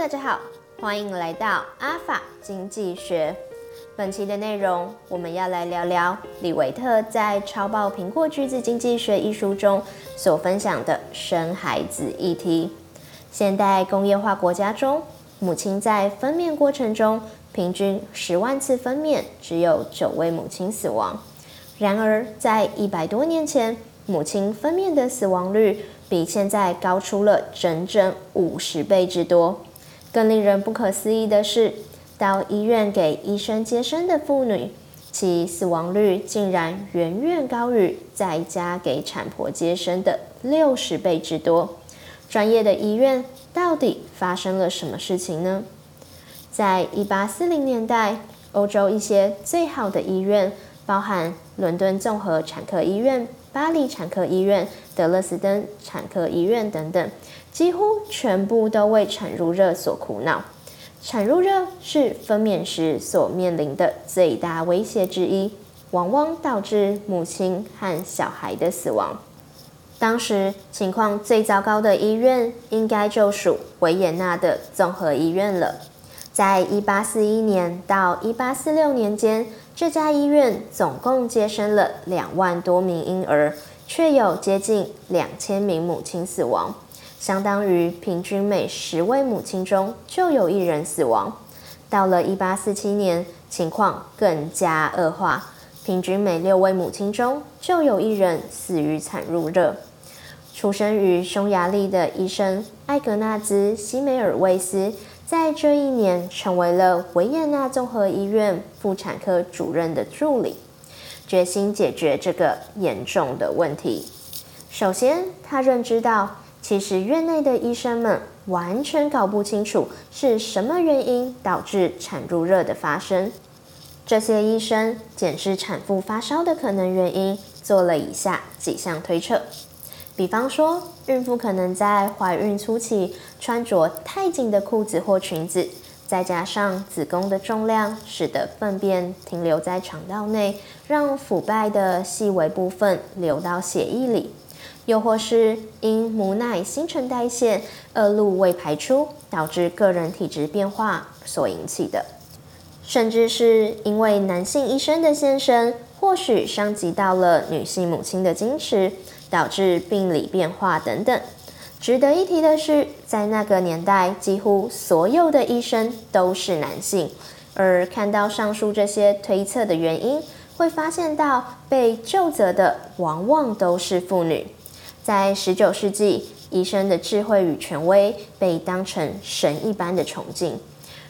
大家好，欢迎来到阿法经济学。本期的内容，我们要来聊聊李维特在《超爆苹果橘子经济学》一书中所分享的生孩子议题。现代工业化国家中，母亲在分娩过程中平均十万次分娩，只有九位母亲死亡。然而，在一百多年前，母亲分娩的死亡率比现在高出了整整五十倍之多。更令人不可思议的是，到医院给医生接生的妇女，其死亡率竟然远远高于在家给产婆接生的六十倍之多。专业的医院到底发生了什么事情呢？在一八四零年代，欧洲一些最好的医院，包含伦敦综合产科医院、巴黎产科医院、德勒斯登产科医院等等。几乎全部都为产褥热所苦恼。产褥热是分娩时所面临的最大威胁之一，往往导致母亲和小孩的死亡。当时情况最糟糕的医院，应该就属维也纳的综合医院了。在一八四一年到一八四六年间，这家医院总共接生了两万多名婴儿，却有接近两千名母亲死亡。相当于平均每十位母亲中就有一人死亡。到了一八四七年，情况更加恶化，平均每六位母亲中就有一人死于产褥热。出生于匈牙利的医生艾格纳兹·西梅尔维斯，在这一年成为了维也纳综合医院妇产科主任的助理，决心解决这个严重的问题。首先，他认知到。其实院内的医生们完全搞不清楚是什么原因导致产褥热的发生。这些医生检视产妇发烧的可能原因，做了以下几项推测：比方说，孕妇可能在怀孕初期穿着太紧的裤子或裙子，再加上子宫的重量使得粪便停留在肠道内，让腐败的细微部分流到血液里。又或是因母奶新陈代谢恶露未排出，导致个人体质变化所引起的，甚至是因为男性医生的现身，或许伤及到了女性母亲的矜持，导致病理变化等等。值得一提的是，在那个年代，几乎所有的医生都是男性，而看到上述这些推测的原因，会发现到被究责的往往都是妇女。在十九世纪，医生的智慧与权威被当成神一般的崇敬。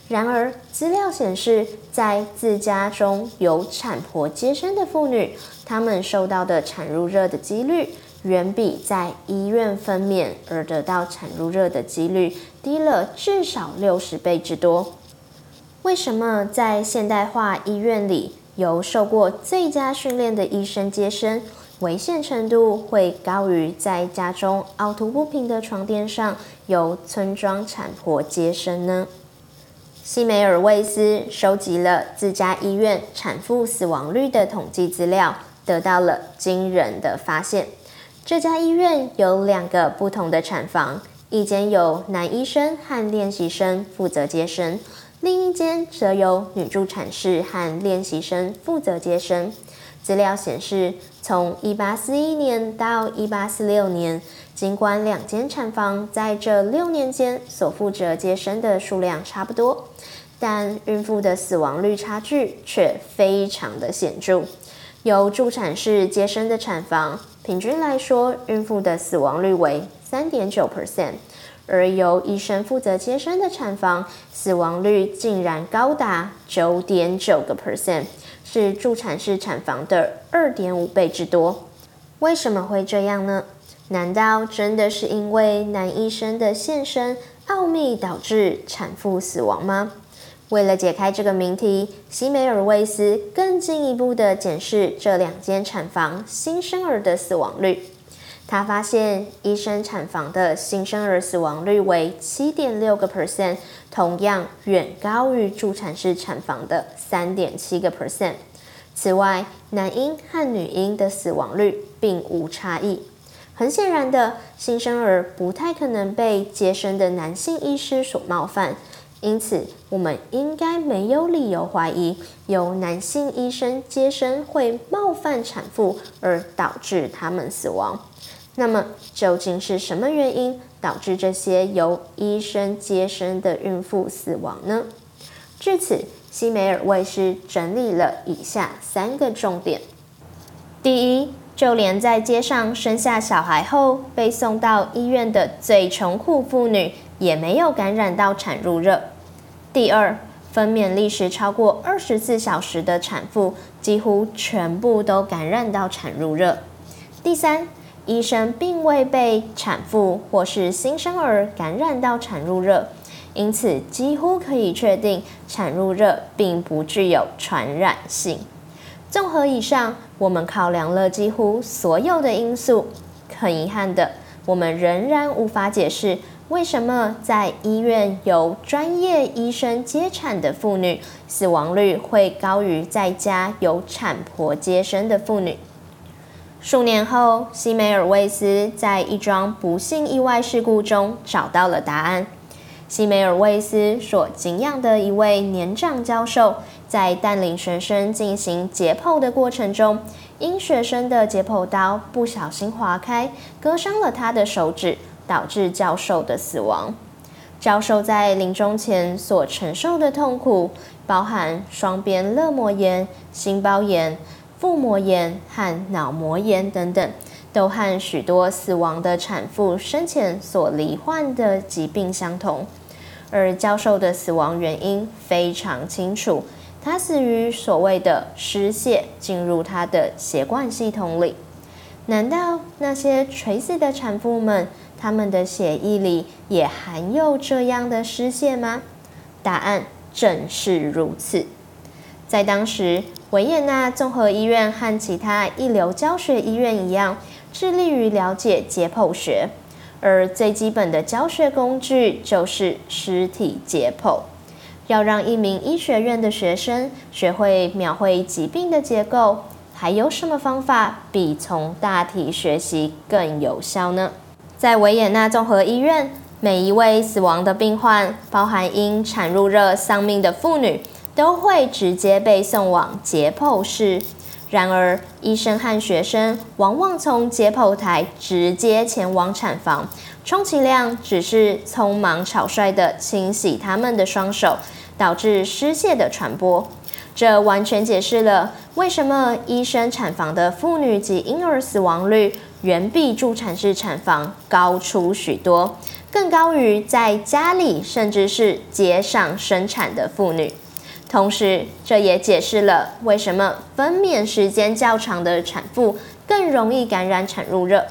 然而，资料显示，在自家中由产婆接生的妇女，她们受到的产褥热的几率，远比在医院分娩而得到产褥热的几率低了至少六十倍之多。为什么在现代化医院里，由受过最佳训练的医生接生，危险程度会高于在家中凹凸不平的床垫上由村庄产婆接生呢？西梅尔维斯收集了自家医院产妇死亡率的统计资料，得到了惊人的发现。这家医院有两个不同的产房，一间由男医生和练习生负责接生，另一间则由女助产士和练习生负责接生。资料显示，从一八四一年到一八四六年，尽管两间产房在这六年间所负责接生的数量差不多，但孕妇的死亡率差距却非常的显著。由助产士接生的产房，平均来说，孕妇的死亡率为三点九 percent，而由医生负责接生的产房，死亡率竟然高达九点九个 percent。是助产士产房的二点五倍之多，为什么会这样呢？难道真的是因为男医生的现身奥秘导致产妇死亡吗？为了解开这个谜题，西梅尔维斯更进一步的检视这两间产房新生儿的死亡率。他发现，医生产房的新生儿死亡率为七点六个 percent，同样远高于助产士产房的三点七个 percent。此外，男婴和女婴的死亡率并无差异。很显然的，新生儿不太可能被接生的男性医师所冒犯，因此我们应该没有理由怀疑由男性医生接生会冒犯产妇而导致他们死亡。那么，究竟是什么原因导致这些由医生接生的孕妇死亡呢？至此，西梅尔卫斯整理了以下三个重点：第一，就连在街上生下小孩后被送到医院的最穷苦妇女，也没有感染到产褥热；第二，分娩历时超过二十四小时的产妇，几乎全部都感染到产褥热；第三，医生并未被产妇或是新生儿感染到产褥热，因此几乎可以确定产褥热并不具有传染性。综合以上，我们考量了几乎所有的因素。很遗憾的，我们仍然无法解释为什么在医院由专业医生接产的妇女死亡率会高于在家由产婆接生的妇女。数年后，西梅尔维斯在一桩不幸意外事故中找到了答案。西梅尔维斯所敬仰的一位年长教授，在带领学生进行解剖的过程中，因学生的解剖刀不小心划开，割伤了他的手指，导致教授的死亡。教授在临终前所承受的痛苦，包含双边勒膜炎、心包炎。腹膜炎和脑膜炎等等，都和许多死亡的产妇生前所罹患的疾病相同。而教授的死亡原因非常清楚，他死于所谓的失血进入他的血管系统里。难道那些垂死的产妇们，他们的血液里也含有这样的失血吗？答案正是如此。在当时，维也纳综合医院和其他一流教学医院一样，致力于了解解剖学，而最基本的教学工具就是尸体解剖。要让一名医学院的学生学会描绘疾病的结构，还有什么方法比从大体学习更有效呢？在维也纳综合医院，每一位死亡的病患，包含因产褥热丧命的妇女，都会直接被送往解剖室。然而，医生和学生往往从解剖台直接前往产房，充其量只是匆忙草率地清洗他们的双手，导致失血的传播。这完全解释了为什么医生产房的妇女及婴儿死亡率远比助产士产房高出许多，更高于在家里甚至是街上生产的妇女。同时，这也解释了为什么分娩时间较长的产妇更容易感染产褥热。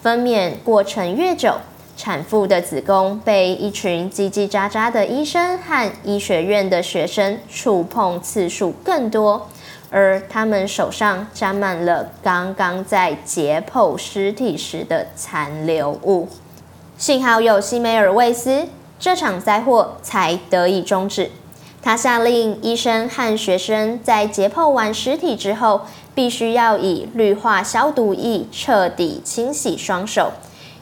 分娩过程越久，产妇的子宫被一群叽叽喳喳的医生和医学院的学生触碰次数更多，而他们手上沾满了刚刚在解剖尸体时的残留物。幸好有西梅尔卫斯，这场灾祸才得以终止。他下令医生和学生在解剖完尸体之后，必须要以氯化消毒液彻底清洗双手。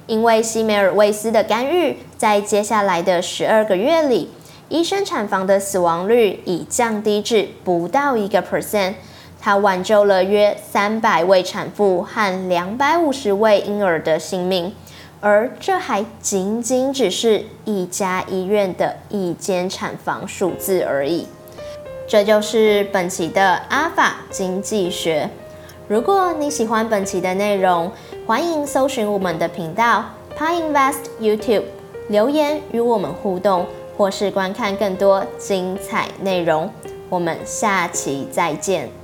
因为西梅尔维斯的干预，在接下来的十二个月里，医生产房的死亡率已降低至不到一个 percent。他挽救了约三百位产妇和两百五十位婴儿的性命。而这还仅仅只是一家医院的一间产房数字而已。这就是本期的阿法经济学。如果你喜欢本期的内容，欢迎搜寻我们的频道 PINvest YouTube，留言与我们互动，或是观看更多精彩内容。我们下期再见。